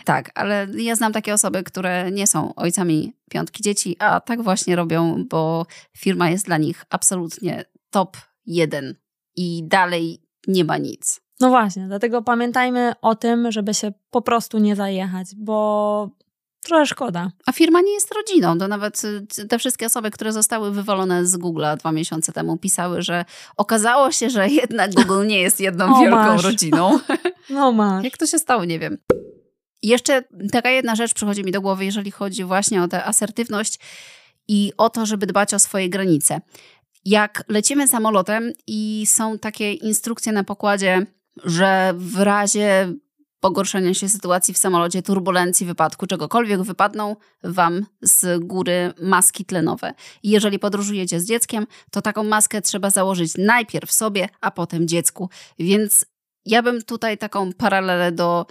Tak, ale ja znam takie osoby, które nie są ojcami piątki dzieci, a tak właśnie robią, bo firma jest dla nich absolutnie top jeden i dalej nie ma nic. No właśnie, dlatego pamiętajmy o tym, żeby się po prostu nie zajechać, bo trochę szkoda. A firma nie jest rodziną. To nawet y, te wszystkie osoby, które zostały wywalone z Google'a dwa miesiące temu, pisały, że okazało się, że jednak Google nie jest jedną O, wielką masz. rodziną. No masz. Jak to się stało, nie wiem. Jeszcze taka jedna rzecz przychodzi mi do głowy, jeżeli chodzi właśnie o tę asertywność i o to, żeby dbać o swoje granice. Jak lecimy samolotem i są takie instrukcje na pokładzie, że w razie pogorszenia się sytuacji w samolocie, turbulencji, wypadku, czegokolwiek, wypadną wam z góry maski tlenowe. Jeżeli podróżujecie z dzieckiem, to taką maskę trzeba założyć najpierw sobie, a potem dziecku. Więc ja bym tutaj taką paralelę do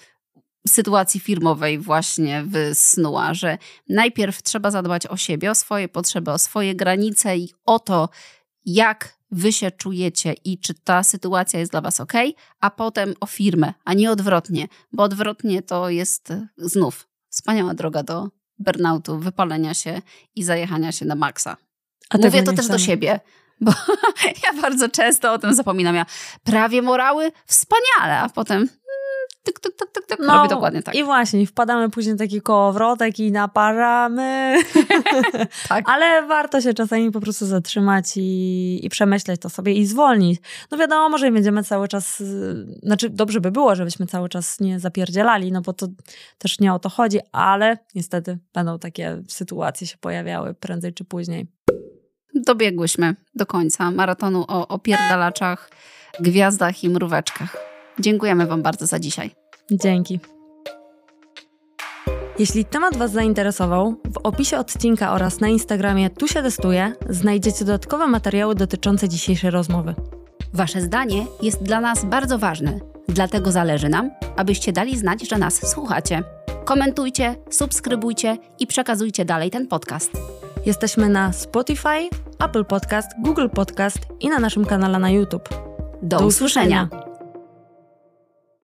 sytuacji firmowej właśnie wysnuła, że najpierw trzeba zadbać o siebie, o swoje potrzeby, o swoje granice i o to, jak wy się czujecie i czy ta sytuacja jest dla was ok, a potem o firmę, a nie odwrotnie, bo odwrotnie to jest e, znów wspaniała droga do burnoutu, wypalenia się i zajechania się na maksa. A Mówię to też do siebie, bo ja bardzo często o tym zapominam. Ja prawie morały, wspaniale, a potem tyk, tyk, tyk, tyk, tyk, robię dokładnie tak. No I właśnie, wpadamy później w taki kołowrotek i naparzamy. Tak. Ale warto się czasami po prostu zatrzymać i, i przemyśleć to sobie i zwolnić. No wiadomo, że będziemy cały czas, znaczy dobrze by było, żebyśmy cały czas nie zapierdzielali, no bo to też nie o to chodzi, ale niestety będą takie sytuacje się pojawiały prędzej czy później. Dobiegłyśmy do końca maratonu o opierdalaczach, gwiazdach i mróweczkach. Dziękujemy Wam bardzo za dzisiaj. Dzięki. Jeśli temat Was zainteresował, w opisie odcinka oraz na Instagramie Tu się testuje znajdziecie dodatkowe materiały dotyczące dzisiejszej rozmowy. Wasze zdanie jest dla nas bardzo ważne, dlatego zależy nam, abyście dali znać, że nas słuchacie. Komentujcie, subskrybujcie i przekazujcie dalej ten podcast. Jesteśmy na Spotify, Apple Podcast, Google Podcast i na naszym kanale na YouTube. Do, usłyszenia.